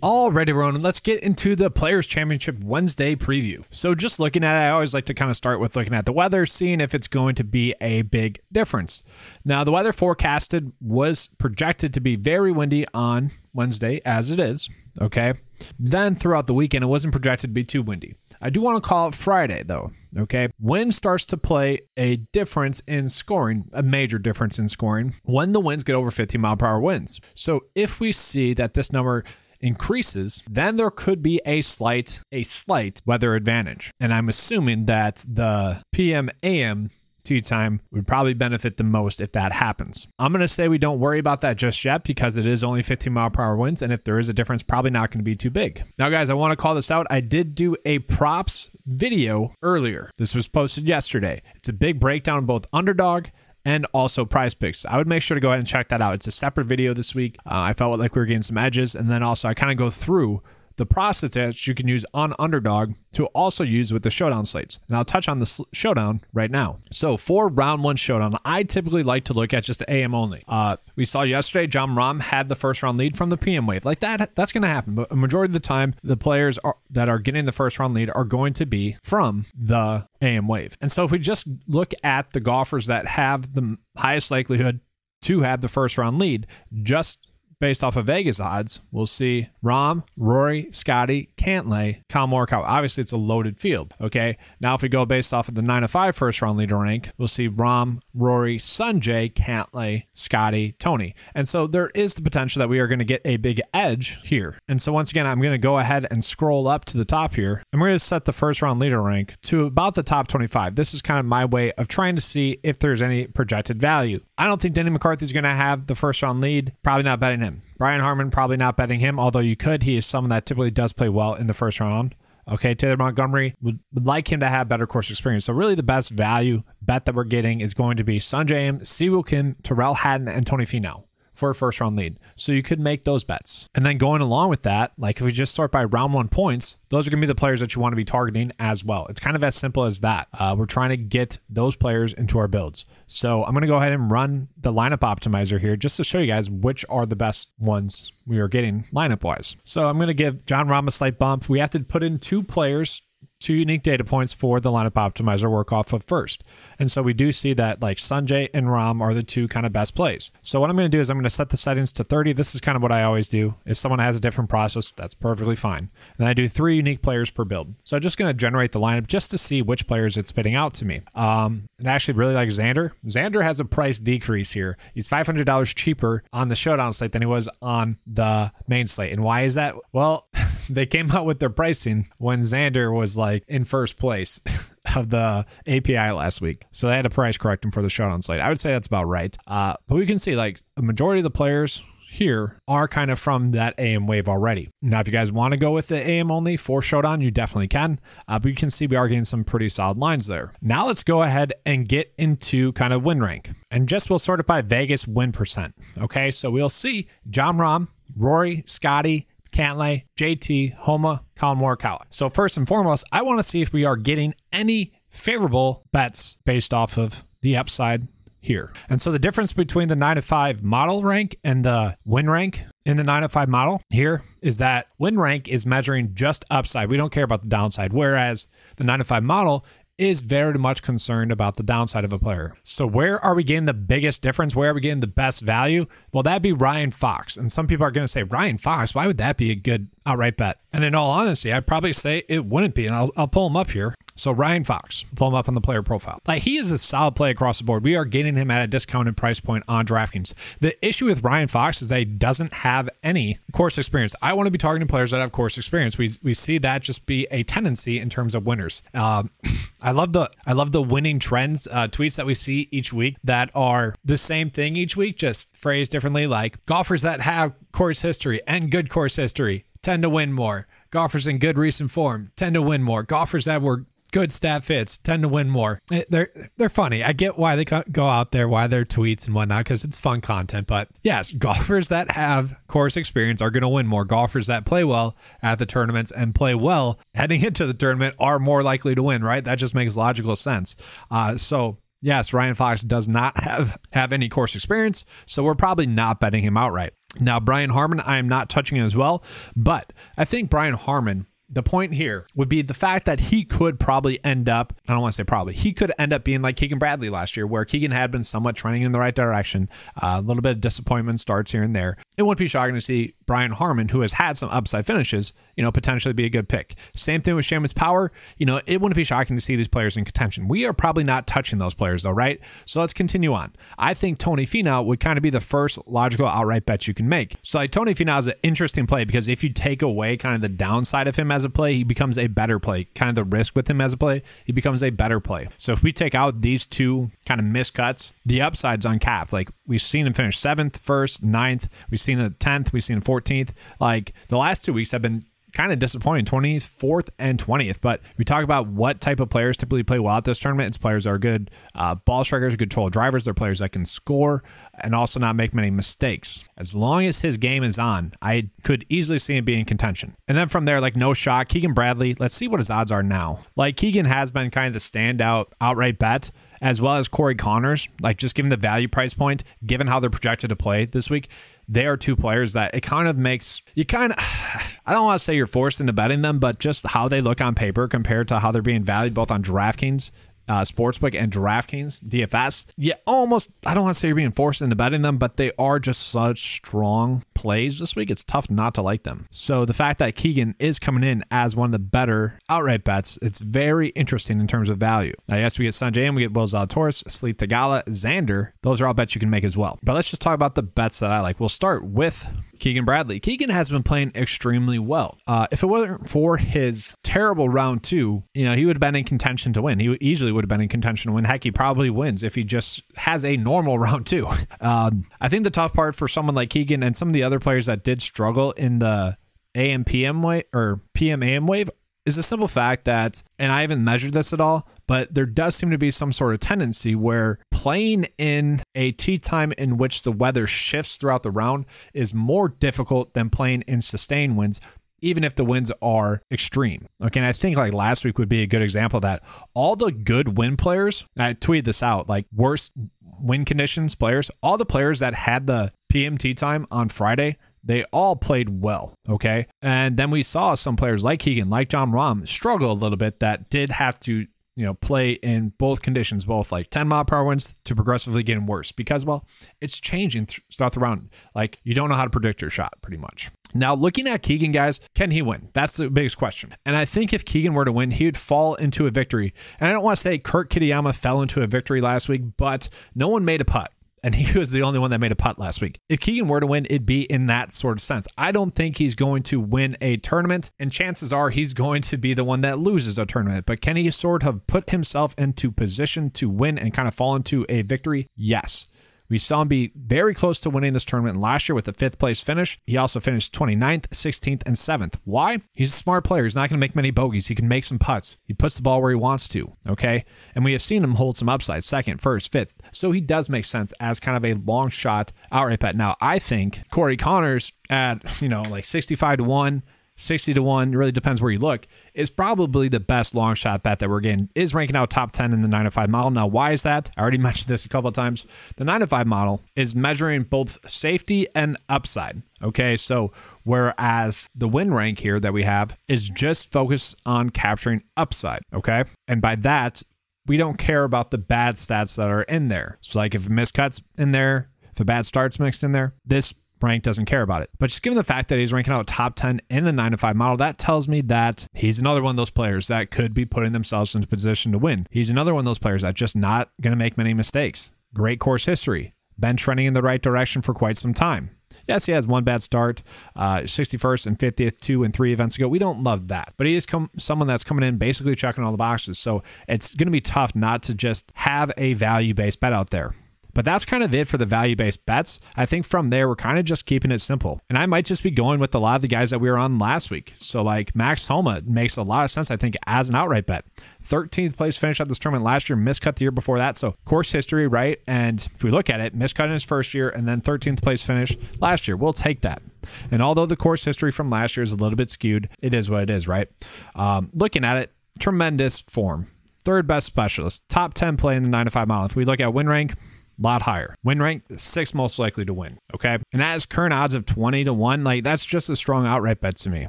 All righty, Ronan, let's get into the Players Championship Wednesday preview. So, just looking at it, I always like to kind of start with looking at the weather, seeing if it's going to be a big difference. Now, the weather forecasted was projected to be very windy on Wednesday, as it is. Okay. Then throughout the weekend, it wasn't projected to be too windy. I do want to call it Friday, though. Okay. Wind starts to play a difference in scoring, a major difference in scoring when the winds get over 15 mile per hour winds. So if we see that this number increases, then there could be a slight, a slight weather advantage. And I'm assuming that the PM AM tee time would probably benefit the most if that happens. I'm going to say we don't worry about that just yet because it is only 15 mile per hour winds. And if there is a difference, probably not going to be too big. Now, guys, I want to call this out. I did do a props video earlier. This was posted yesterday. It's a big breakdown of both underdog and also PrizePicks. I would make sure to go ahead and check that out. It's a separate video this week. Uh, I felt like we were getting some edges. And then also, I kind of go through the process that you can use on Underdog to also use with the showdown slates. And I'll touch on the showdown right now. So for round one showdown, I typically like to look at just the AM only. Uh, we saw yesterday Jon Rahm had the first round lead from the PM wave. Like that, that's going to happen. But a majority of the time, the players are, that are getting the first round lead are going to be from the AM wave. And so if we just look at the golfers that have the highest likelihood to have the first round lead, just based off of Vegas odds, we'll see Rahm, Rory, Scotty, Cantlay, Collin Morikawa. Obviously, it's a loaded field. Okay. Now, if we go based off of the nine to five first round leader rank, we'll see Rahm, Rory, Sungjae, Cantlay, Scotty, Tony. And so there is the potential that we are going to get a big edge here. And so once again, I'm going to go ahead and scroll up to the top here. And we're going to set the first round leader rank to about the top 25. This is kind of my way of trying to see if there's any projected value. I don't think Denny McCarthy's going to have the first round lead. Probably not betting him him. Brian Harman probably not betting him, although you could. He is someone that typically does play well in the first round. Okay, Taylor Montgomery would, would like him to have better course experience. So really, the best value bet that we're getting is going to be Im, Siwoo Kim, Tyrrell Hatton, and Tony Finau for a first round lead. So you could make those bets. And then going along with that, like if we just sort by round one points, those are going to be the players that you want to be targeting as well. It's kind of as simple as that. Uh, we're trying to get those players into our builds. So I'm going to go ahead and run the lineup optimizer here just to show you guys which are the best ones we are getting lineup wise. So I'm going to give Jon Rahm a slight bump. We have to put in two players two unique data points for the lineup optimizer work off of first. And so we do see that like Sungjae and Rahm are the two kind of best plays. So what I'm going to do is I'm going to set the settings to 30. This is kind of what I always do. If someone has a different process, that's perfectly fine. And I do three unique players per build. So I'm just going to generate the lineup just to see which players it's spitting out to me. Um, and I actually really like Xander. Xander has a price decrease here. He's $500 cheaper on the showdown slate than he was on the main slate. And why is that? Well, they came out with their pricing when Xander was like in first place of the API last week. So they had to price correct him for the showdown slate. I would say that's about right. Uh, but we can see like a majority of the players here are kind of from that AM wave already. Now, if you guys want to go with the AM only for Showdown, you definitely can. Uh, but you can see we are getting some pretty solid lines there. Now, let's go ahead and get into kind of win rank. And just we'll sort it by Vegas win percent. Okay, so we'll see Jon Rahm, Rory, Scotty, Cantlay, JT, Homa, Collin Morikawa. So first and foremost, I want to see if we are getting any favorable bets based off of the upside here. And so the difference between the 9 to 5 model rank and the win rank in the 9 to 5 model here is that win rank is measuring just upside. We don't care about the downside. Whereas the 9 to 5 model is very much concerned about the downside of a player. So, where are we getting the biggest difference? Where are we getting the best value? Well, that'd be Ryan Fox. And some people are going to say, Ryan Fox, why would that be a good outright bet? And in all honesty, I'd probably say it wouldn't be. And I'll, I'll pull him up here. So Ryan Fox, pull him up on the player profile. Like he is a solid play across the board. We are getting him at a discounted price point on DraftKings. The issue with Ryan Fox is that he doesn't have any course experience. I want to be targeting players that have course experience. We we see that just be a tendency in terms of winners. Um, I love the I love the winning trends uh, tweets that we see each week that are the same thing each week, just phrased differently. Like golfers that have course history and good course history tend to win more. Golfers in good recent form tend to win more. Golfers that were good stat fits tend to win more. Eh, they're they're funny. I get why they go out there, why their tweets and whatnot, because it's fun content. But yes, golfers that have course experience are going to win more. Golfers that play well at the tournaments and play well heading into the tournament are more likely to win. Right? That just makes logical sense. Uh, so Yes, Ryan Fox does not have have any course experience, so we're probably not betting him outright. Now, Brian Harman, I am not touching him as well, but I think Brian Harman the point here would be the fact that he could probably end up, I don't want to say probably, he could end up being like Keegan Bradley last year, where Keegan had been somewhat trending in the right direction. Uh, a little bit of disappointment starts here and there. It wouldn't be shocking to see Brian Harman, who has had some upside finishes, you know, potentially be a good pick. Same thing with Seamus Power. You know, it wouldn't be shocking to see these players in contention. We are probably not touching those players though, right? So let's continue on. I think Tony Finau would kind of be the first logical outright bet you can make. So like Tony Finau is an interesting play because if you take away kind of the downside of him as a play, he becomes a better play. Kind of the risk with him as a play, he becomes a better play. So if we take out these two kind of miscuts, the upside's uncapped. Like we've seen him finish seventh, first, ninth. We've seen a tenth. We've seen a fourteenth. Like the last two weeks have been kind of disappointing 24th and 20th but we talk about what type of players typically play well at this tournament. It's players that are good uh, ball strikers good control drivers. They're players that can score and also not make many mistakes. As long as his game is on i could easily see him being in contention. And then from there like no shot. Keegan bradley let's see what his odds are now. Like keegan has been kind of the standout outright bet as well as Corey Conners, like just given the value price point, given how they're projected to play this week, they are two players that it kind of makes you kind of I don't want to say you're forced into betting them, but just how they look on paper compared to how they're being valued both on DraftKings uh, Sportsbook and DraftKings DFS. Yeah, almost. I don't want to say you're being forced into betting them, but they are just such strong plays this week. It's tough not to like them. So the fact that Keegan is coming in as one of the better outright bets, it's very interesting in terms of value. Now, yes, we get Sungjae and we get Will Zalatoris, Sahith Theegala, Xander. Those are all bets you can make as well. But let's just talk about the bets that I like. We'll start with Keegan Bradley. Keegan has been playing extremely well. Uh, if it wasn't for his terrible round two, you know, he would have been in contention to win. He easily would have been in contention to win. Heck, he probably wins if he just has a normal round two. Um, I think the tough part for someone like Keegan and some of the other players that did struggle in the AM PM wave or PM AM wave is the simple fact that, and I haven't measured this at all, but there does seem to be some sort of tendency where playing in a tee time in which the weather shifts throughout the round is more difficult than playing in sustained winds even if the winds are extreme. Okay, and I think like last week would be a good example of that. All the good wind players, I tweeted this out, like worst wind conditions players, all the players that had the PMT time on Friday they all played well, okay? And then we saw some players like Keegan, like Jon Rahm, struggle a little bit that did have to you know, play in both conditions, both like 10 mile per hour winds to progressively getting worse because, well, it's changing th- throughout the round. Like, you don't know how to predict your shot pretty much. Now, looking at Keegan, guys, can he win? That's the biggest question. And I think if Keegan were to win, he would fall into a victory. And I don't want to say Kurt Kitayama fell into a victory last week, but no one made a putt and he was the only one that made a putt last week. If Keegan were to win, it'd be in that sort of sense. I don't think he's going to win a tournament, and chances are he's going to be the one that loses a tournament. But can he sort of put himself into position to win and kind of fall into a victory? Yes. We saw him be very close to winning this tournament last year with a fifth place finish. He also finished 29th, 16th, and 7th. Why? He's a smart player. He's not going to make many bogeys. He can make some putts. He puts the ball where he wants to. Okay. And we have seen him hold some upside second, first, fifth. So he does make sense as kind of a long shot outright bet. Now, I think Corey Conners at, you know, like 65 to 1 60 to 1, really depends where you look, is probably the best long shot bet that we're getting. Is ranking out top 10 in the 9 to 5 model. Now, why is that? I already mentioned this a couple of times. The 9 to 5 model is measuring both safety and upside. Okay, so whereas the win rank here that we have is just focused on capturing upside. Okay, and by that, we don't care about the bad stats that are in there. So, like if miscut's in there, if a bad start's mixed in there, this rank doesn't care about it. But just given the fact that he's ranking out top 10 in the 9 to 5 model, that tells me that he's another one of those players that could be putting themselves into position to win. He's another one of those players that's just not going to make many mistakes. Great course history. Been trending in the right direction for quite some time. Yes, he has one bad start, uh, 61st and 50th, two and three events ago. We don't love that, but he is com- someone that's coming in basically checking all the boxes. So it's going to be tough not to just have a value based bet out there. But that's kind of it for the value based bets. I think from there, we're kind of just keeping it simple. And I might just be going with a lot of the guys that we were on last week. So, like Max Homa makes a lot of sense, I think, as an outright bet. 13th place finish at this tournament last year, miscut the year before that. So, course history, right? And if we look at it, miscut in his first year and then 13th place finish last year. We'll take that. And although the course history from last year is a little bit skewed, it is what it is, right? Um, looking at it, tremendous form. Third best specialist, top 10 play in the 9 to 5 mile. If we look at win rank, lot higher. Win rank, sixth most likely to win. Okay. And that is current odds of 20 to 1. Like, that's just a strong outright bet to me.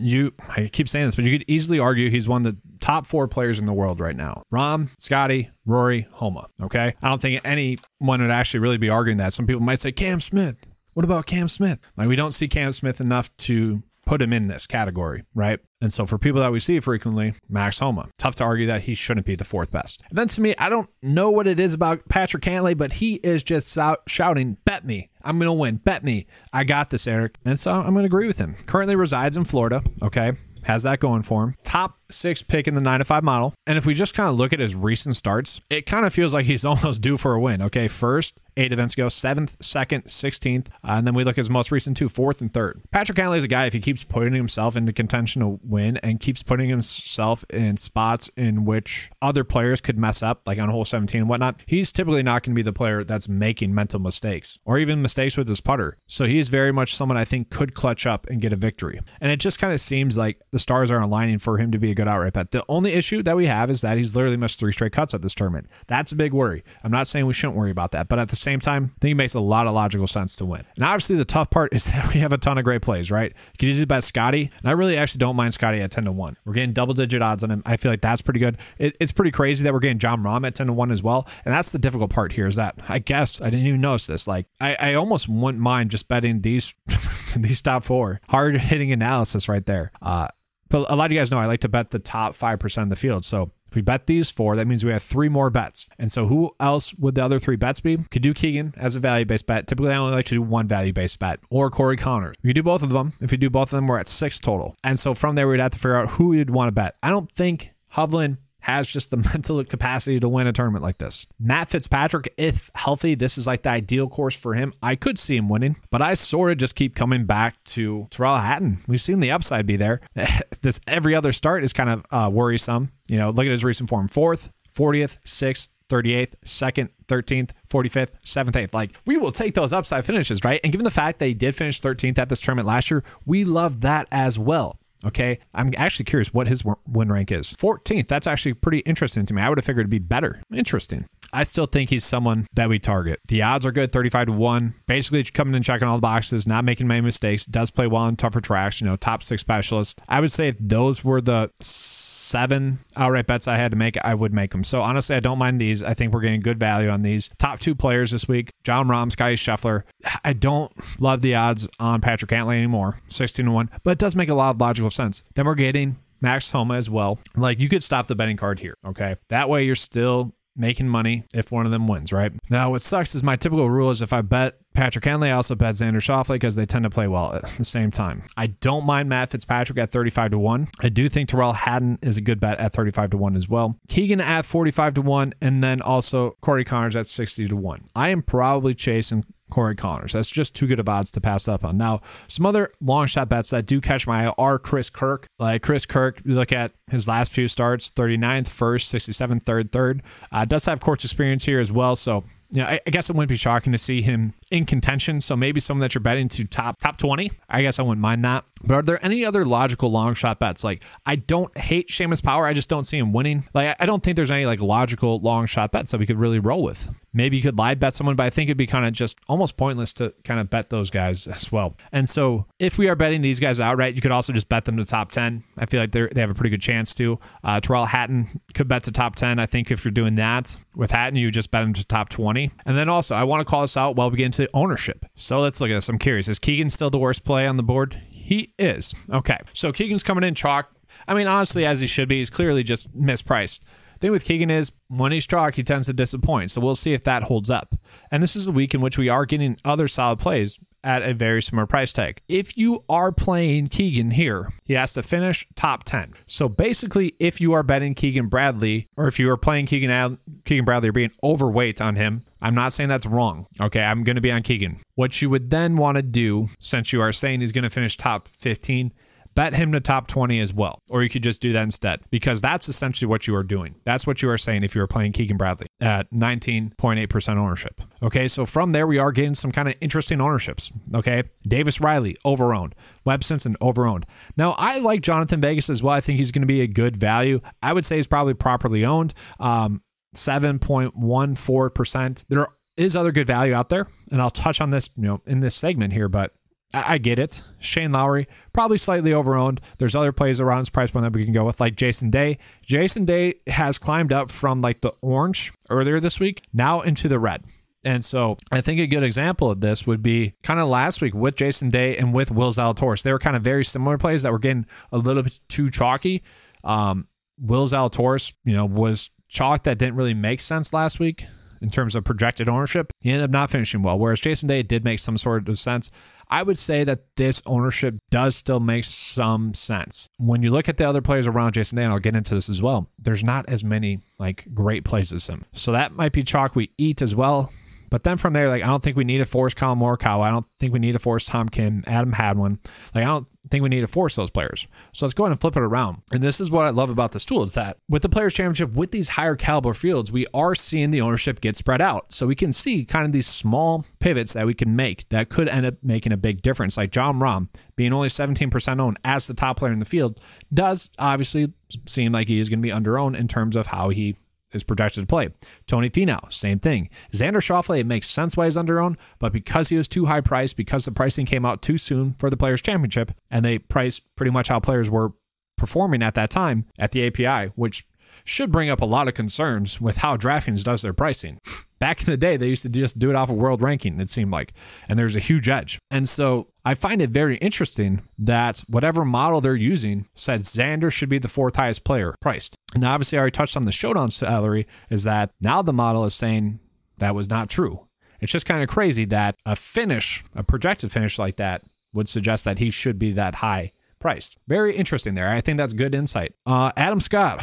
You, I keep saying this, but you could easily argue he's one of the top four players in the world right now Rahm, Scotty, Rory, Homa. Okay. I don't think anyone would actually really be arguing that. Some people might say, Cam Smith. What about Cam Smith? Like, we don't see Cam Smith enough to put him in this category, right? And so for people that we see frequently, Max Homa. Tough to argue that he shouldn't be the fourth best. And then to me, I don't know what it is about Patrick Cantlay, but he is just shouting, bet me. I'm going to win. Bet me. I got this, Eric. And so I'm going to agree with him. Currently resides in Florida. Okay has that going for him. Top six pick in the nine to five model. And if we just kind of look at his recent starts, it kind of feels like he's almost due for a win. Okay, first, eight events ago, seventh, second, 16th. Uh, and then we look at his most recent two, fourth and third. Patrick Cantlay is a guy, if he keeps putting himself into contention to win and keeps putting himself in spots in which other players could mess up, like on hole 17 and whatnot, he's typically not going to be the player that's making mental mistakes or even mistakes with his putter. So he is very much someone I think could clutch up and get a victory. And it just kind of seems like the stars are aligning for him to be a good outright bet. The only issue that we have is that he's literally missed three straight cuts at this tournament. That's a big worry. I'm not saying we shouldn't worry about that, but at the same time, I think it makes a lot of logical sense to win. And obviously, the tough part is that we have a ton of great plays, right? You can easily bet Scotty, and I really actually don't mind Scotty at 10 to 1. We're getting double digit odds on him. I feel like that's pretty good. It, it's pretty crazy that we're getting Jon Rahm at 10 to 1 as well. And that's the difficult part here is that I guess I didn't even notice this. Like, I, I almost wouldn't mind just betting these these top four. Hard hitting analysis right there. Uh, but a lot of you guys know I like to bet the top 5% of the field. So if we bet these four, that means we have three more bets. And so who else would the other three bets be? Could do Keegan as a value based bet. Typically, I only like to do one value based bet or Corey Conners. You do both of them. If you do both of them, we're at six total. And so from there, we'd have to figure out who you'd want to bet. I don't think Hovland has just the mental capacity to win a tournament like this. Matt Fitzpatrick, if healthy, this is like the ideal course for him. I could see him winning, but I sort of just keep coming back to Tyrrell Hatton. We've seen the upside be there. this every other start is kind of uh, worrisome. You know, look at his recent form: fourth, 40th, sixth, 38th, 2nd, 13th, 45th, 7th, 8th. Like, we will take those upside finishes, right? And given the fact that he did finish 13th at this tournament last year, we love that as well. Okay. I'm actually curious what his win rank is. 14th. That's actually pretty interesting to me. I would have figured it'd be better. Interesting. I still think he's someone that we target. The odds are good 35 to 1. Basically, coming and checking all the boxes, not making many mistakes, does play well in tougher tracks, you know, top six specialist. I would say if those were the seven outright bets I had to make, I would make them. So honestly, I don't mind these. I think we're getting good value on these. Top two players this week Jon Rahm, Scotty Scheffler. I don't love the odds on Patrick Cantlay anymore, 16 to 1, but it does make a lot of logical sense. Then we're getting Max Homa as well. Like you could stop the betting card here, okay? That way you're still making money if one of them wins, right? Now, what sucks is my typical rule is if I bet Patrick Cantlay, I also bet Xander Schauffele because they tend to play well at the same time. I don't mind Matt Fitzpatrick at 35 to 1. I do think Tyrrell Hatton is a good bet at 35 to 1 as well. Keegan at 45 to 1, and then also Corey Conners at 60 to 1. I am probably chasing Corey Conners. That's just too good of odds to pass up on. Now, some other long shot bets that do catch my eye are Chris Kirk. Like Chris Kirk, you look at his last few starts 39th, 1st, 67th, 3rd, 3rd. Uh, does have course experience here as well. So you know, I, I, guess it wouldn't be shocking to see him in contention. So maybe someone that you're betting to top top 20. I guess I wouldn't mind that. But are there any other logical long shot bets? Like I don't hate Seamus Power. I just don't see him winning. Like I don't think there's any like logical long shot bets that we could really roll with. Maybe you could live bet someone, but I think it'd be kind of just almost pointless to kind of bet those guys as well. And so if we are betting these guys outright, you could also just bet them to top 10. I feel like they they have a pretty good chance to. Uh, Tyrrell Hatton could bet to top 10. I think if you're doing that with Hatton, you just bet him to top 20. And then also, I want to call this out while we get into ownership. So let's look at this. I'm curious. Is Keegan still the worst play on the board? He is. Okay. So Keegan's coming in chalk. I mean, honestly, as he should be. He's clearly just mispriced thing with Keegan is when he's chalk, he tends to disappoint. So we'll see if that holds up. And this is a week in which we are getting other solid plays at a very similar price tag. If you are playing Keegan here, he has to finish top 10. So basically, if you are betting Keegan Bradley, or if you are playing Keegan, Keegan Bradley or being overweight on him, I'm not saying that's wrong. Okay, I'm going to be on Keegan. What you would then want to do, since you are saying he's going to finish top 15, bet him to top 20 as well. Or you could just do that instead because that's essentially what you are doing. That's what you are saying if you are playing Keegan Bradley at 19.8% ownership. Okay, so from there, we are getting some kind of interesting ownerships. Okay, Davis Riley, overowned. Webb Simpson, overowned. Now, I like Jhonattan Vegas as well. I think he's going to be a good value. I would say he's probably properly owned. Um, 7.14%. There is other good value out there, and I'll touch on this, you know, in this segment here, but I, get it. Shane Lowry, probably slightly overowned. There's other plays around his price point that we can go with, like Jason Day. Jason Day has climbed up from like the orange earlier this week, now into the red. And so I think a good example of this would be kind of last week with Jason Day and with Will Zalatoris. They were kind of very similar plays that were getting a little bit too chalky. Um, Will Zalatoris, you know, was chalk that didn't really make sense last week in terms of projected ownership. He ended up not finishing well, whereas Jason Day did make some sort of sense. I would say that this ownership does still make some sense. When you look at the other players around Jason Day, and I'll get into this as well, there's not as many like great plays as him. So that might be chalk we eat as well. But then from there, like I don't think we need to force Collin Morikawa. I don't think we need to force Tom Kim, Adam Hadwin. Like I don't think we need to force those players. So let's go ahead and flip it around. And this is what I love about this tool is that with the Players Championship, with these higher caliber fields, we are seeing the ownership get spread out. So we can see kind of these small pivots that we can make that could end up making a big difference. Like Jon Rahm being only 17% owned as the top player in the field does obviously seem like he is going to be under owned in terms of how he is projected to play. Tony Finau, same thing. Xander Schauffele, it makes sense why he's under owned, but because he was too high priced, because the pricing came out too soon for the Players' Championship, and they priced pretty much how players were performing at that time at the API, which should bring up a lot of concerns with how DraftKings does their pricing. Back in the day, they used to just do it off of world ranking, it seemed like, and there's a huge edge. And so I find it very interesting that whatever model they're using says Xander should be the fourth highest player priced. And obviously, I already touched on the showdown salary, is that now the model is saying that was not true. It's just kind of crazy that a finish, a projected finish like that, would suggest that he should be that high priced. Very interesting there. I think that's good insight. Uh, Adam Scott.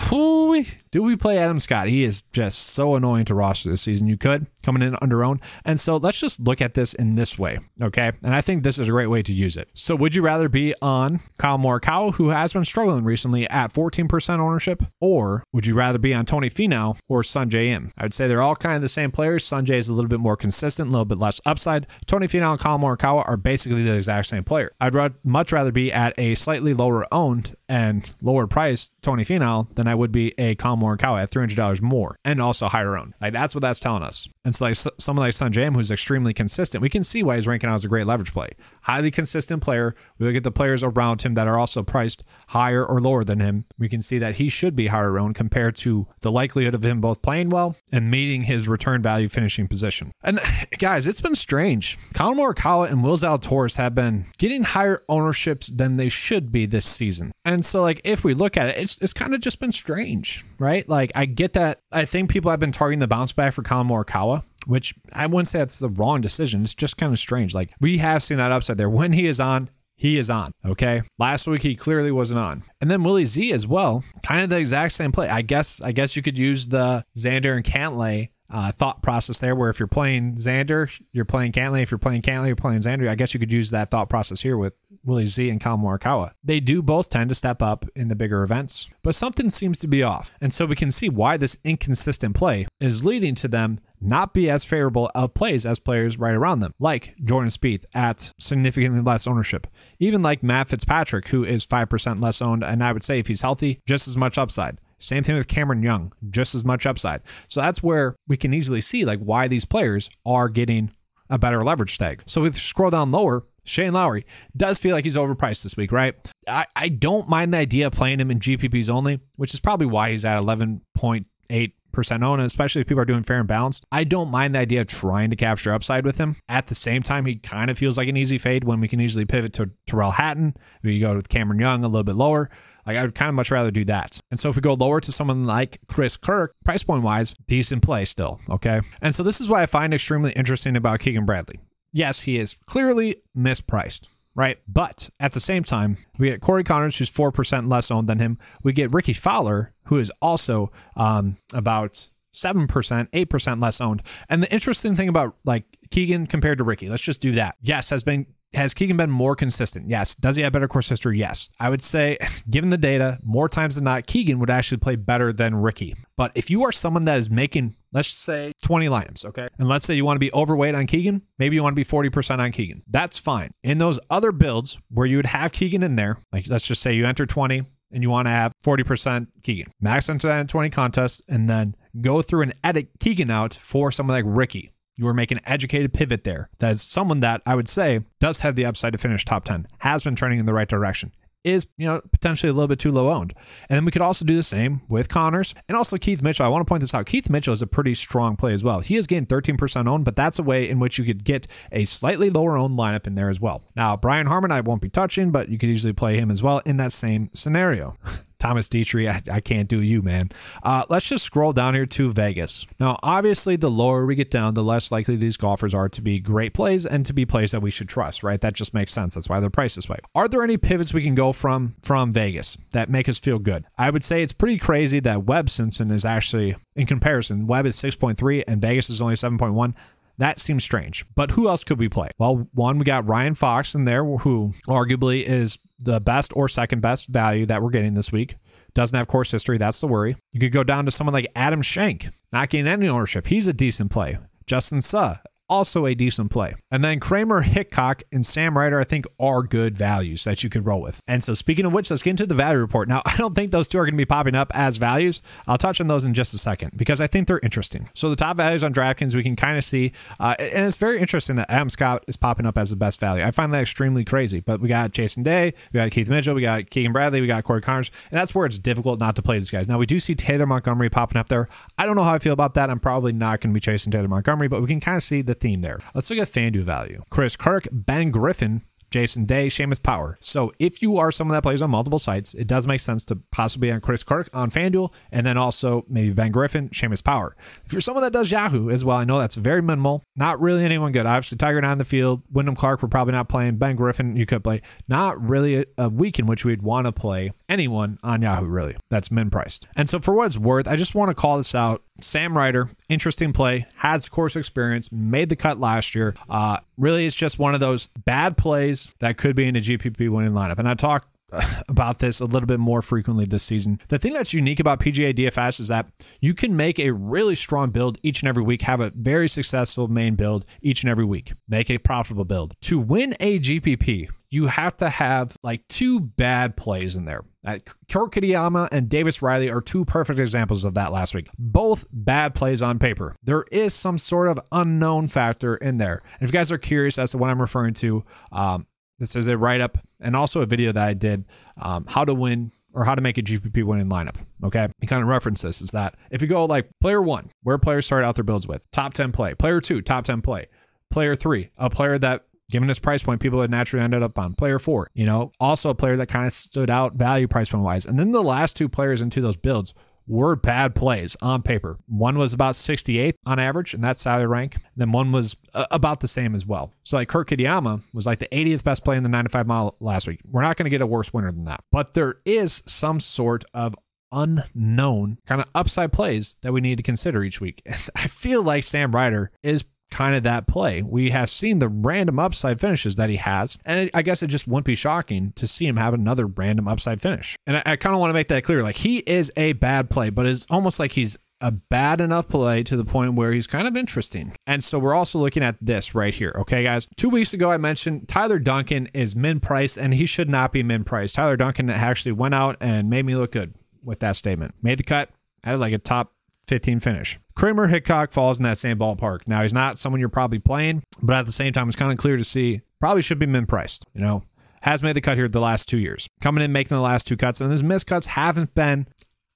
Do we play Adam Scott? He is just so annoying to roster this season. You could coming in under own. And so let's just look at this in this way. Okay. And I think this is a great way to use it. So would you rather be on Collin Morikawa, who has been struggling recently at 14% ownership, or would you rather be on Tony Finau or Sungjae Im? I would say they're all kind of the same players. Sungjae is a little bit more consistent, a little bit less upside. Tony Finau and Collin Morikawa are basically the exact same player. I'd much rather be at a slightly lower owned and lower price Tony Finau than I would be a Collin Morikawa at $300 more and also higher owned. Like that's what that's telling us. And so like someone like Sungjae who's extremely consistent, we can see why he's ranking out as a great leverage play. Highly consistent player. We look at the players around him that are also priced higher or lower than him. We can see that he should be higher owned compared to the likelihood of him both playing well and meeting his return value finishing position. And guys, it's been strange. Collin Morikawa and Will Zalatoris have been getting higher ownerships than they should be this season. And so like if we look at it, it's it's kind of just been strange, right? Like I get that I think people have been targeting the bounce back for Collin Morikawa, which I wouldn't say that's the wrong decision. It's just kind of strange. Like we have seen that upside there. When he is on, he is on. Okay. Last week he clearly wasn't on. And then Willie Z as well. Kind of the exact same play. I guess I guess you could use the Xander and Cantlay uh, thought process there where if you're playing Xander, you're playing Cantlay. If you're playing Cantlay, you're playing Xander. I guess you could use that thought process here with Willie Z and Collin Morikawa. They do both tend to step up in the bigger events, but something seems to be off. And so we can see why this inconsistent play is leading to them not be as favorable of plays as players right around them, like Jordan Spieth at significantly less ownership. Even like Matt Fitzpatrick, who is 5% less owned, and I would say if he's healthy, just as much upside. Same thing with Cameron Young, just as much upside. So that's where we can easily see like why these players are getting a better leverage tag. So if we scroll down lower, Shane Lowry does feel like he's overpriced this week, right? I, I don't mind the idea of playing him in GPPs only, which is probably why he's at 11.8 percent owned, especially if people are doing fair and balanced. I don't mind the idea of trying to capture upside with him. At the same time, he kind of feels like an easy fade when we can easily pivot to Tyrrell Hatton. We go with Cameron Young a little bit lower. Like I would kind of much rather do that. And so if we go lower to someone like Chris Kirk, price point wise, decent play still. Okay. And so this is what I find extremely interesting about Keegan Bradley. Yes, he is clearly mispriced right? But at the same time, we get Corey Conners, who's 4% less owned than him. We get Rickie Fowler, who is also um, about 7%, 8% less owned. And the interesting thing about like Keegan compared to Rickie, let's just do that. Yes, has been has Keegan been more consistent? Yes. Does he have better course history? Yes. I would say, given the data, more times than not, Keegan would actually play better than Rickie. But if you are someone that is making, let's say 20 lineups, okay? And let's say you want to be overweight on Keegan, maybe you want to be 40% on Keegan. That's fine. In those other builds where you would have Keegan in there, like let's just say you enter 20 and you want to have 40% Keegan, max enter that in 20 contests, and then go through and edit Keegan out for someone like Rickie you are making an educated pivot there. That is someone that I would say does have the upside to finish top 10, has been trending in the right direction is you know potentially a little bit too low owned. And then we could also do the same with Conners and also Keith Mitchell. I want to point this out. Keith Mitchell is a pretty strong play as well. He has gained 13% owned, but that's a way in which you could get a slightly lower owned lineup in there as well. Now, Brian Harman I won't be touching, but you could easily play him as well in that same scenario. Thomas Dietrich, I, I can't do you, man. Uh, let's just scroll down here to Vegas. Now, obviously, the lower we get down, the less likely these golfers are to be great plays and to be plays that we should trust, right? That just makes sense. That's why they're priced this way. Are there any pivots we can go from from Vegas that make us feel good? I would say it's pretty crazy that Webb Simpson is actually, in comparison, Webb is 6.3 and Vegas is only 7.1. That seems strange. But who else could we play? Well, one, we got Ryan Fox in there, who arguably is the best or second best value that we're getting this week. Doesn't have course history. That's the worry. You could go down to someone like Adam Schenk, not getting any ownership. He's a decent play. Justin Suh, also a decent play. And then Kramer, Hickok, and Sam Ryder, I think, are good values that you can roll with. And so, speaking of which, let's get into the value report. Now, I don't think those two are going to be popping up as values. I'll touch on those in just a second because I think they're interesting. So, the top values on DraftKings, we can kind of see, uh, and it's very interesting that Adam Scott is popping up as the best value. I find that extremely crazy. But we got Jason Day, we got Keith Mitchell, we got Keegan Bradley, we got Corey Conners, and that's where it's difficult not to play these guys. Now, we do see Taylor Montgomery popping up there. I don't know how I feel about that. I'm probably not going to be chasing Taylor Montgomery, but we can kind of see the theme there. Let's look at FanDuel value. Chris Kirk, Ben Griffin, Jason Day, Seamus Power. So if you are someone that plays on multiple sites, it does make sense to possibly on Chris Kirk on FanDuel and then also maybe Ben Griffin, Seamus Power. If you're someone that does Yahoo as well, I know that's very minimal. Not really anyone good. Obviously, Tiger in the field. Wyndham Clark, we're probably not playing. Ben Griffin, you could play. Not really a, a week in which we'd want to play anyone on Yahoo, really. That's min priced. And so for what it's worth, I just want to call this out. Sam Ryder, interesting play, has course experience, made the cut last year. Uh, really, it's just one of those bad plays that could be in a GPP winning lineup. And I talk about this a little bit more frequently this season. The thing that's unique about PGA DFS is that you can make a really strong build each and every week, have a very successful main build each and every week, make a profitable build. To win a GPP, you have to have like two bad plays in there. Uh, Kurt Kitayama and Davis Riley are two perfect examples of that last week. Both bad plays on paper. There is some sort of unknown factor in there. And if you guys are curious as to what I'm referring to, um, this is a write up and also a video that I did um, how to win or how to make a GPP winning lineup. Okay. And kind of references this is that if you go like player one, where players start out their builds with, top 10 play, player two, top 10 play, player three, a player that given his price point, people had naturally ended up on player four, you know, also a player that kind of stood out value price point wise. And then the last two players into those builds were bad plays on paper. One was about 68th on average, and that's salary rank. Then one was uh, about the same as well. So like Kurt Kitayama was like the 80th best play in the 95 mile last week. We're not going to get a worse winner than that. But there is some sort of unknown kind of upside plays that we need to consider each week. And I feel like Sam Ryder is kind of that play. We have seen the random upside finishes that he has, and I guess it just wouldn't be shocking to see him have another random upside finish. And I, I kind of want to make that clear. Like he is a bad play, but it's almost like he's a bad enough play to the point where he's kind of interesting. And so we're also looking at this right here. Okay, guys. Two weeks ago, I mentioned Tyler Duncan is min price and he should not be min price. Tyler Duncan actually went out and made me look good with that statement. Made the cut, had like a top 15 finish. Kramer Hickok falls in that same ballpark. Now, he's not someone you're probably playing, but at the same time, it's kind of clear to see probably should be min priced. You know, has made the cut here the last two years, coming in making the last two cuts, and his missed cuts haven't been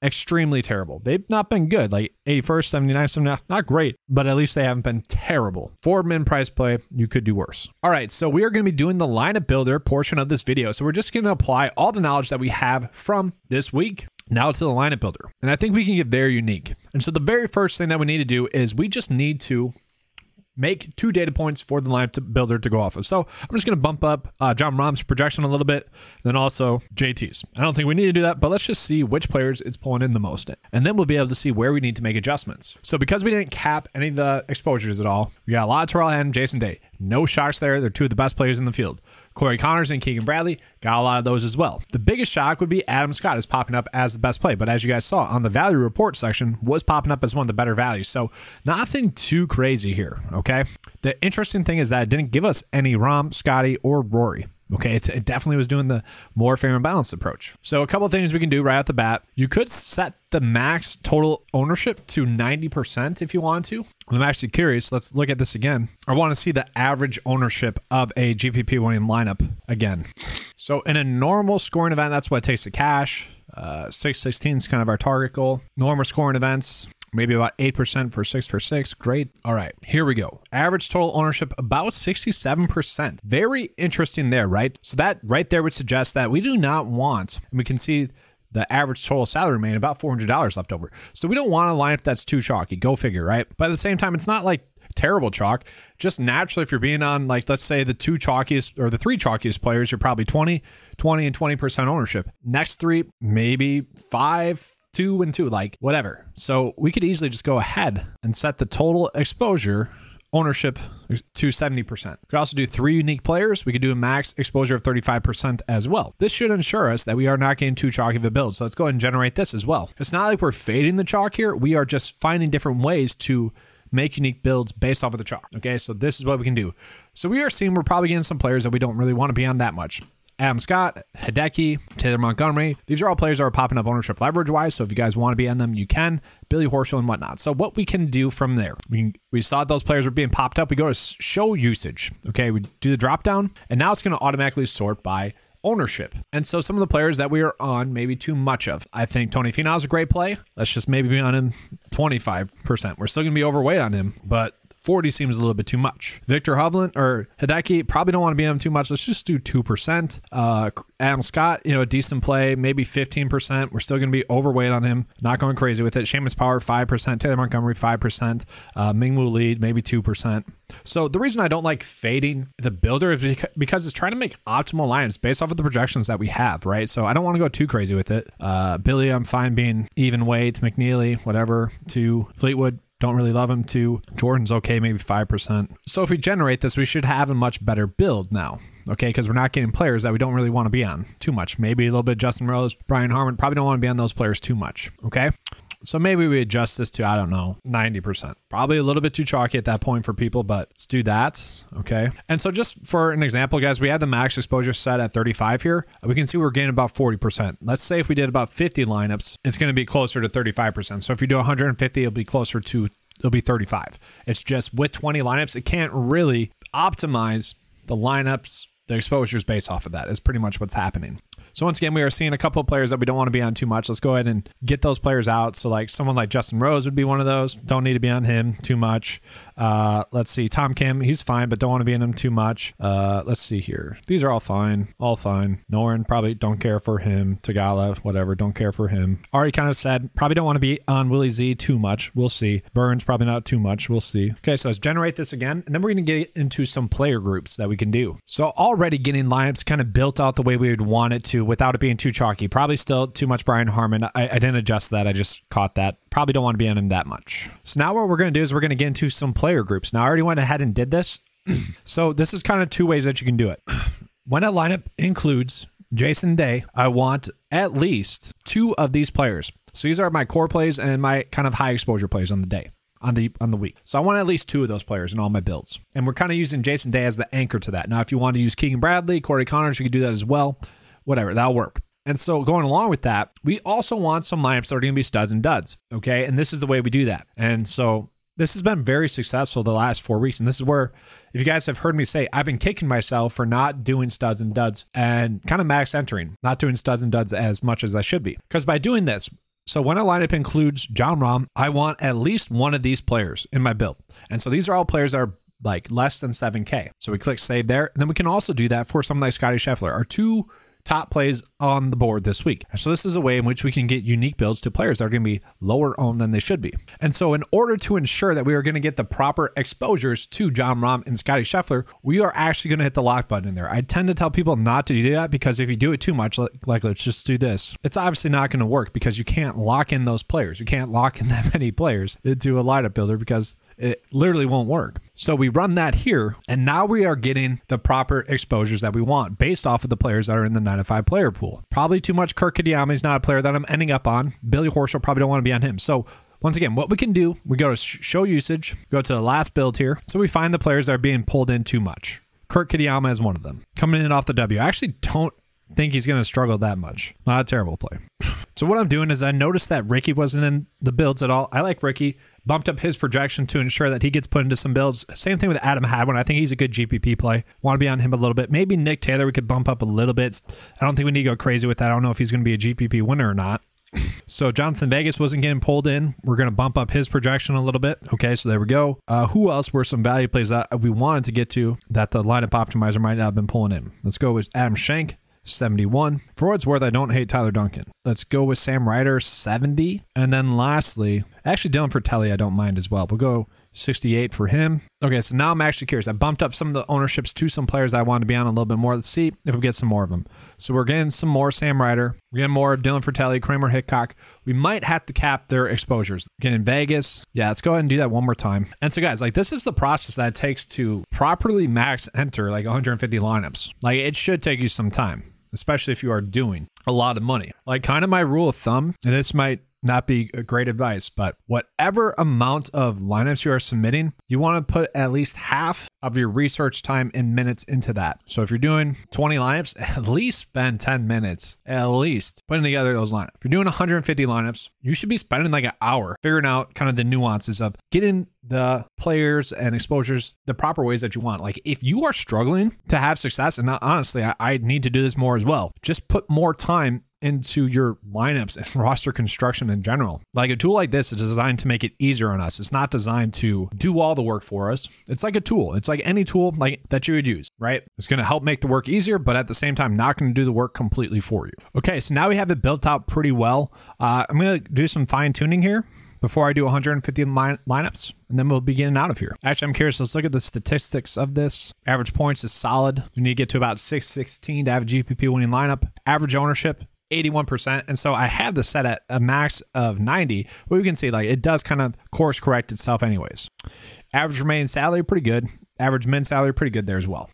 extremely terrible. They've not been good, like 81st, 79, 79, not great, but at least they haven't been terrible. For min price play, you could do worse. All right, so we are going to be doing the lineup builder portion of this video. So we're just going to apply all the knowledge that we have from this week now it's to the lineup builder. And I think we can get very unique. And so the very first thing that we need to do is we just need to make two data points for the lineup builder to go off of. So I'm just going to bump up uh, Jon Rahm's projection a little bit, then also JT's. I don't think we need to do that, but let's just see which players it's pulling in the most. And then we'll be able to see where we need to make adjustments. So because we didn't cap any of the exposures at all, we got a lot of Tyrrell and Jason Day. No shocks there. They're two of the best players in the field. Corey Conners and Keegan Bradley got a lot of those as well. The biggest shock would be Adam Scott is popping up as the best play, but as you guys saw on the value report section, was popping up as one of the better values. So nothing too crazy here. Okay. The interesting thing is that it didn't give us any Rahm, Scotty, or Rory. Okay, it, it definitely was doing the more fair and balanced approach. So, a couple things we can do right off the bat. You could set the max total ownership to 90% if you want to. I'm actually curious. Let's look at this again. I want to see the average ownership of a GPP winning lineup again. So, in a normal scoring event, that's what it takes to cash. Uh, 616 is kind of our target goal. Normal scoring events, maybe about 8% for 6 for 6. Great. All right, here we go. Average total ownership about 67%. Very interesting there, right? So that right there would suggest that we do not want, and we can see the average total salary remain about $400 left over. So we don't want a lineup that's too chalky. Go figure, right? But at the same time, it's not like terrible chalk. Just naturally, if you're being on, like, let's say the two chalkiest or the three chalkiest players, you're probably 20, 20, and 20% ownership. Next three, maybe five, two, and two, like whatever. So we could easily just go ahead and set the total exposure ownership to 70%. We could also do three unique players. We could do a max exposure of 35% as well. This should ensure us that we are not getting too chalky of a build. So let's go ahead and generate this as well. It's not like we're fading the chalk here. We are just finding different ways to make unique builds based off of the chalk. Okay, so this is what we can do. So we are seeing we're probably getting some players that we don't really want to be on that much. Adam Scott, Hideki, Taylor Montgomery. These are all players that are popping up ownership leverage wise. So if you guys want to be on them, you can. Billy Horschel and whatnot. So what we can do from there, we, we saw those players were being popped up. We go to show usage. Okay, we do the drop down, and now it's going to automatically sort by ownership. And so some of the players that we are on maybe too much of. I think Tony Finau is a great play. Let's just maybe be on him 25%. We're still going to be overweight on him, but 40 seems a little bit too much. Viktor Hovland or Hideki probably don't want to be him too much. Let's just do 2%. Uh, Adam Scott, you know, a decent play, maybe 15%. We're still going to be overweight on him, not going crazy with it. Seamus Power, 5%. Taylor Montgomery, 5%. Uh, Min Woo Lee, maybe 2%. So the reason I don't like fading the builder is because it's trying to make optimal lines based off of the projections that we have, right? So I don't want to go too crazy with it. Uh, Billy, I'm fine being even weight. McNealy, whatever. To Fleetwood, don't really love him too. Jordan's okay, maybe 5%. So if we generate this, we should have a much better build now. Okay, because we're not getting players that we don't really want to be on too much. Maybe a little bit Justin Rose, Brian Harman, Probably don't want to be on those players too much. Okay. So maybe we adjust this to, I don't know, 90%. Probably a little bit too chalky at that point for people, but let's do that. Okay. And so just for an example, guys, we had the max exposure set at 35 here. We can see we're getting about 40%. Let's say if we did about 50 lineups, it's going to be closer to 35%. So if you do 150, it'll be closer to, it'll be 35. It's just with 20 lineups, it can't really optimize the lineups the exposures based off of that is pretty much what's happening. So once again, we are seeing a couple of players that we don't want to be on too much. Let's go ahead and get those players out. So like someone like Justin Rose would be one of those. Don't need to be on him too much. Uh, let's see, Tom Kim, he's fine, but don't want to be in him too much. Uh, let's see here. These are all fine, all fine. Noren, probably don't care for him. Theegala, whatever, don't care for him. Already kind of said probably don't want to be on Willie Z too much. We'll see. Burns probably not too much. We'll see. Okay, so let's generate this again, and then we're going to get into some player groups that we can do. So already getting lineups kind of built out the way we would want it to without it being too chalky. Probably still too much Brian Harman. I, I didn't adjust that. I just caught that. Probably don't want to be on him that much. So now what we're going to do is we're going to get into some player groups. Now I already went ahead and did this. so this is kind of two ways that you can do it. when a lineup includes Jason Day, I want at least two of these players. So these are my core plays and my kind of high exposure plays on the day on the on the week. So I want at least two of those players in all my builds. And we're kind of using Jason Day as the anchor to that. Now, if you want to use Keegan Bradley, Corey Conners, you can do that as well. Whatever, that'll work. And so going along with that, we also want some lineups that are going to be studs and duds. Okay. And this is the way we do that. And so this has been very successful the last four weeks. And this is where, if you guys have heard me say, I've been kicking myself for not doing studs and duds and kind of max entering, not doing studs and duds as much as I should be. Because by doing this, so when a lineup includes Jon Rahm, I want at least one of these players in my build. And so these are all players that are like less than 7K. So we click save there. And then we can also do that for someone like Scotty Scheffler. Our two top plays on the board this week. So this is a way in which we can get unique builds to players that are going to be lower owned than they should be. And so in order to ensure that we are going to get the proper exposures to Jon Rahm and Scotty Scheffler, we are actually going to hit the lock button in there. I tend to tell people not to do that because if you do it too much, like, like let's just do this, it's obviously not going to work because you can't lock in those players. You can't lock in that many players into a lineup builder because it literally won't work. So we run that here, and now we are getting the proper exposures that we want based off of the players that are in the 9 to 5 player pool. Probably too much Kirk Kitayama is not a player that I'm ending up on. Billy Horschel probably don't want to be on him. So once again, what we can do, we go to show usage, go to the last build here. So we find the players that are being pulled in too much. Kurt Kitayama is one of them. Coming in off the W. I actually don't think he's going to struggle that much. Not a terrible play. So what I'm doing is I noticed that Rickie wasn't in the builds at all. I like Rickie. Bumped up his projection to ensure that he gets put into some builds. Same thing with Adam Hadwin. I think he's a good GPP play. Want to be on him a little bit. Maybe Nick Taylor we could bump up a little bit. I don't think we need to go crazy with that. I don't know if he's going to be a GPP winner or not. So Jhonattan Vegas wasn't getting pulled in. We're going to bump up his projection a little bit. Okay, so there we go. Uh, who else were some value plays that we wanted to get to that the lineup optimizer might not have been pulling in? Let's go with Adam Schenk. 71. For what it's worth, I don't hate Tyler Duncan. Let's go with Sam Ryder, 70. And then lastly, actually Dylan Frittelli, I don't mind as well. We'll go 68 for him. Okay, so now I'm actually curious. I bumped up some of the ownerships to some players I want to be on a little bit more. Let's see if we get some more of them. So we're getting some more Sam Ryder. We're getting more of Dylan Frittelli, Kramer Hickok. We might have to cap their exposures. Getting Vegas. Yeah, let's go ahead and do that one more time. And so, guys, like this is the process that it takes to properly max enter like 150 lineups. Like it should take you some time especially if you are doing a lot of money. Like, kind of my rule of thumb, and this might not be great advice, but whatever amount of lineups you are submitting, you want to put at least half of your research time in minutes into that. So if you're doing 20 lineups, at least spend 10 minutes, at least putting together those lineups. If you're doing 150 lineups, you should be spending like an hour figuring out kind of the nuances of getting the players and exposures the proper ways that you want. Like if you are struggling to have success, and honestly, I, I need to do this more as well, just put more time into your lineups and roster construction in general. Like a tool like this is designed to make it easier on us. It's not designed to do all the work for us. It's like a tool. It's like any tool like that you would use, right? It's going to help make the work easier, but at the same time, not going to do the work completely for you. Okay, so now we have it built out pretty well. Uh, I'm going to do some fine tuning here before I do 150 line- lineups, and then we'll be getting out of here. Actually, I'm curious. Let's look at the statistics of this. Average points is solid. We need to get to about 616 to have a GPP winning lineup. Average ownership 81%. And so I have this set at a max of 90, but we can see like it does kind of course correct itself anyways. Average remaining salary, pretty good. Average min salary, pretty good there as well.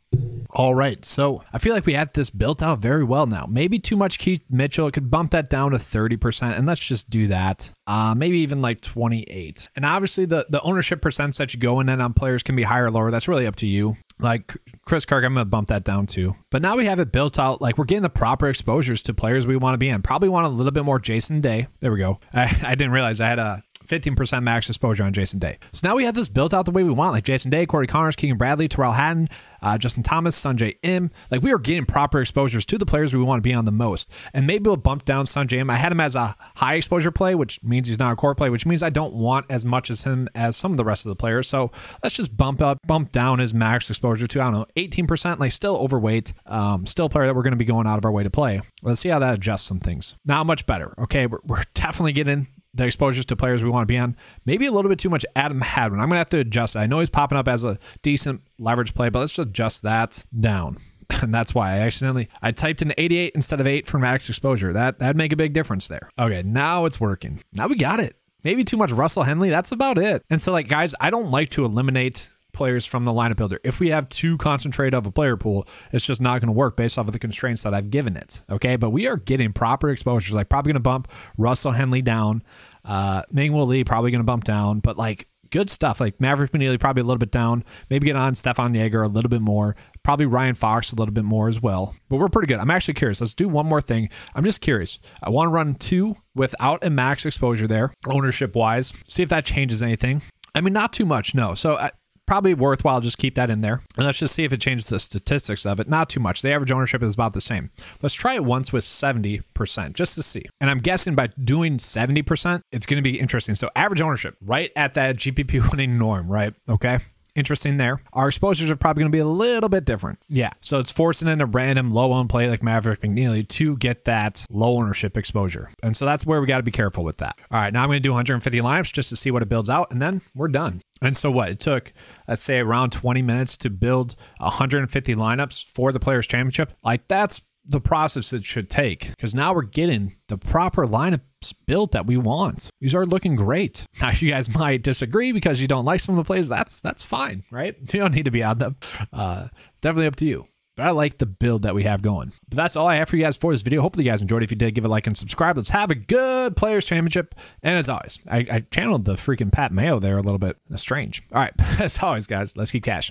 All right. So I feel like we had this built out very well now. Maybe too much Keith Mitchell. It could bump that down to 30%. And let's just do that. Uh, maybe even like 28. And obviously the, the ownership percents that you go in on players can be higher or lower. That's really up to you. Like Chris Kirk, I'm going to bump that down too. But now we have it built out. Like we're getting the proper exposures to players we want to be in. Probably want a little bit more Jason Day. There we go. I, I didn't realize I had a 15% max exposure on Jason Day. So now we have this built out the way we want, like Jason Day, Corey Conners, Keegan Bradley, Tyrrell Hatton, uh, Justin Thomas, Sungjae Im. Like we are getting proper exposures to the players we want to be on the most. And maybe we'll bump down Sungjae Im. I had him as a high exposure play, which means he's not a core play, which means I don't want as much as him as some of the rest of the players. So let's just bump up, bump down his max exposure to, I don't know, 18%. Like still overweight, um, still player that we're going to be going out of our way to play. Let's see how that adjusts some things. Not much better. Okay, we're, we're definitely getting the exposures to players we want to be on. Maybe a little bit too much Adam Hadwin. I'm going to have to adjust. I know he's popping up as a decent leverage play, but let's just adjust that down. And that's why I accidentally I typed in 88 instead of 8 for max exposure. That that'd make a big difference there. Okay, now it's working. Now we got it. Maybe too much Russell Henley. That's about it. And so like guys, I don't like to eliminate players from the lineup builder. If we have too concentrated of a player pool, it's just not going to work based off of the constraints that I've given it. Okay, but we are getting proper exposures. Like probably going to bump Russell Henley down. Uh, Min Woo Lee probably going to bump down, but like good stuff. Like Maverick McNealy probably a little bit down. Maybe get on Stephan Jaeger a little bit more. Probably Ryan Fox a little bit more as well. But we're pretty good. I'm actually curious. Let's do one more thing. I'm just curious. I want to run two without a max exposure there, ownership wise. See if that changes anything. I mean, not too much, no. So I, probably worthwhile just keep that in there. And let's just see if it changes the statistics of it. Not too much. The average ownership is about the same. Let's try it once with 70% just to see. And I'm guessing by doing 70%, it's going to be interesting. So average ownership right at that GPP winning norm, right? Okay interesting there. Our exposures are probably going to be a little bit different. Yeah. So it's forcing in a random low owned play like Maverick McNealy to get that low ownership exposure. And so that's where we got to be careful with that. All right. Now I'm going to do 150 lineups just to see what it builds out. And then we're done. And so what? It took, let's say, around 20 minutes to build 150 lineups for the Players' Championship. Like that's the process it should take because now we're getting the proper lineups built that we want. These are looking great. Now you guys might disagree because you don't like some of the plays. That's that's fine, right? You don't need to be on them. Uh, definitely up to you. But I like the build that we have going. But that's all I have for you guys for this video. Hopefully you guys enjoyed. If you did, give a like and subscribe. Let's have a good Players Championship. And as always, I, I channeled the freaking Pat Mayo there a little bit. That's strange. All right. As always, guys, let's keep cashing.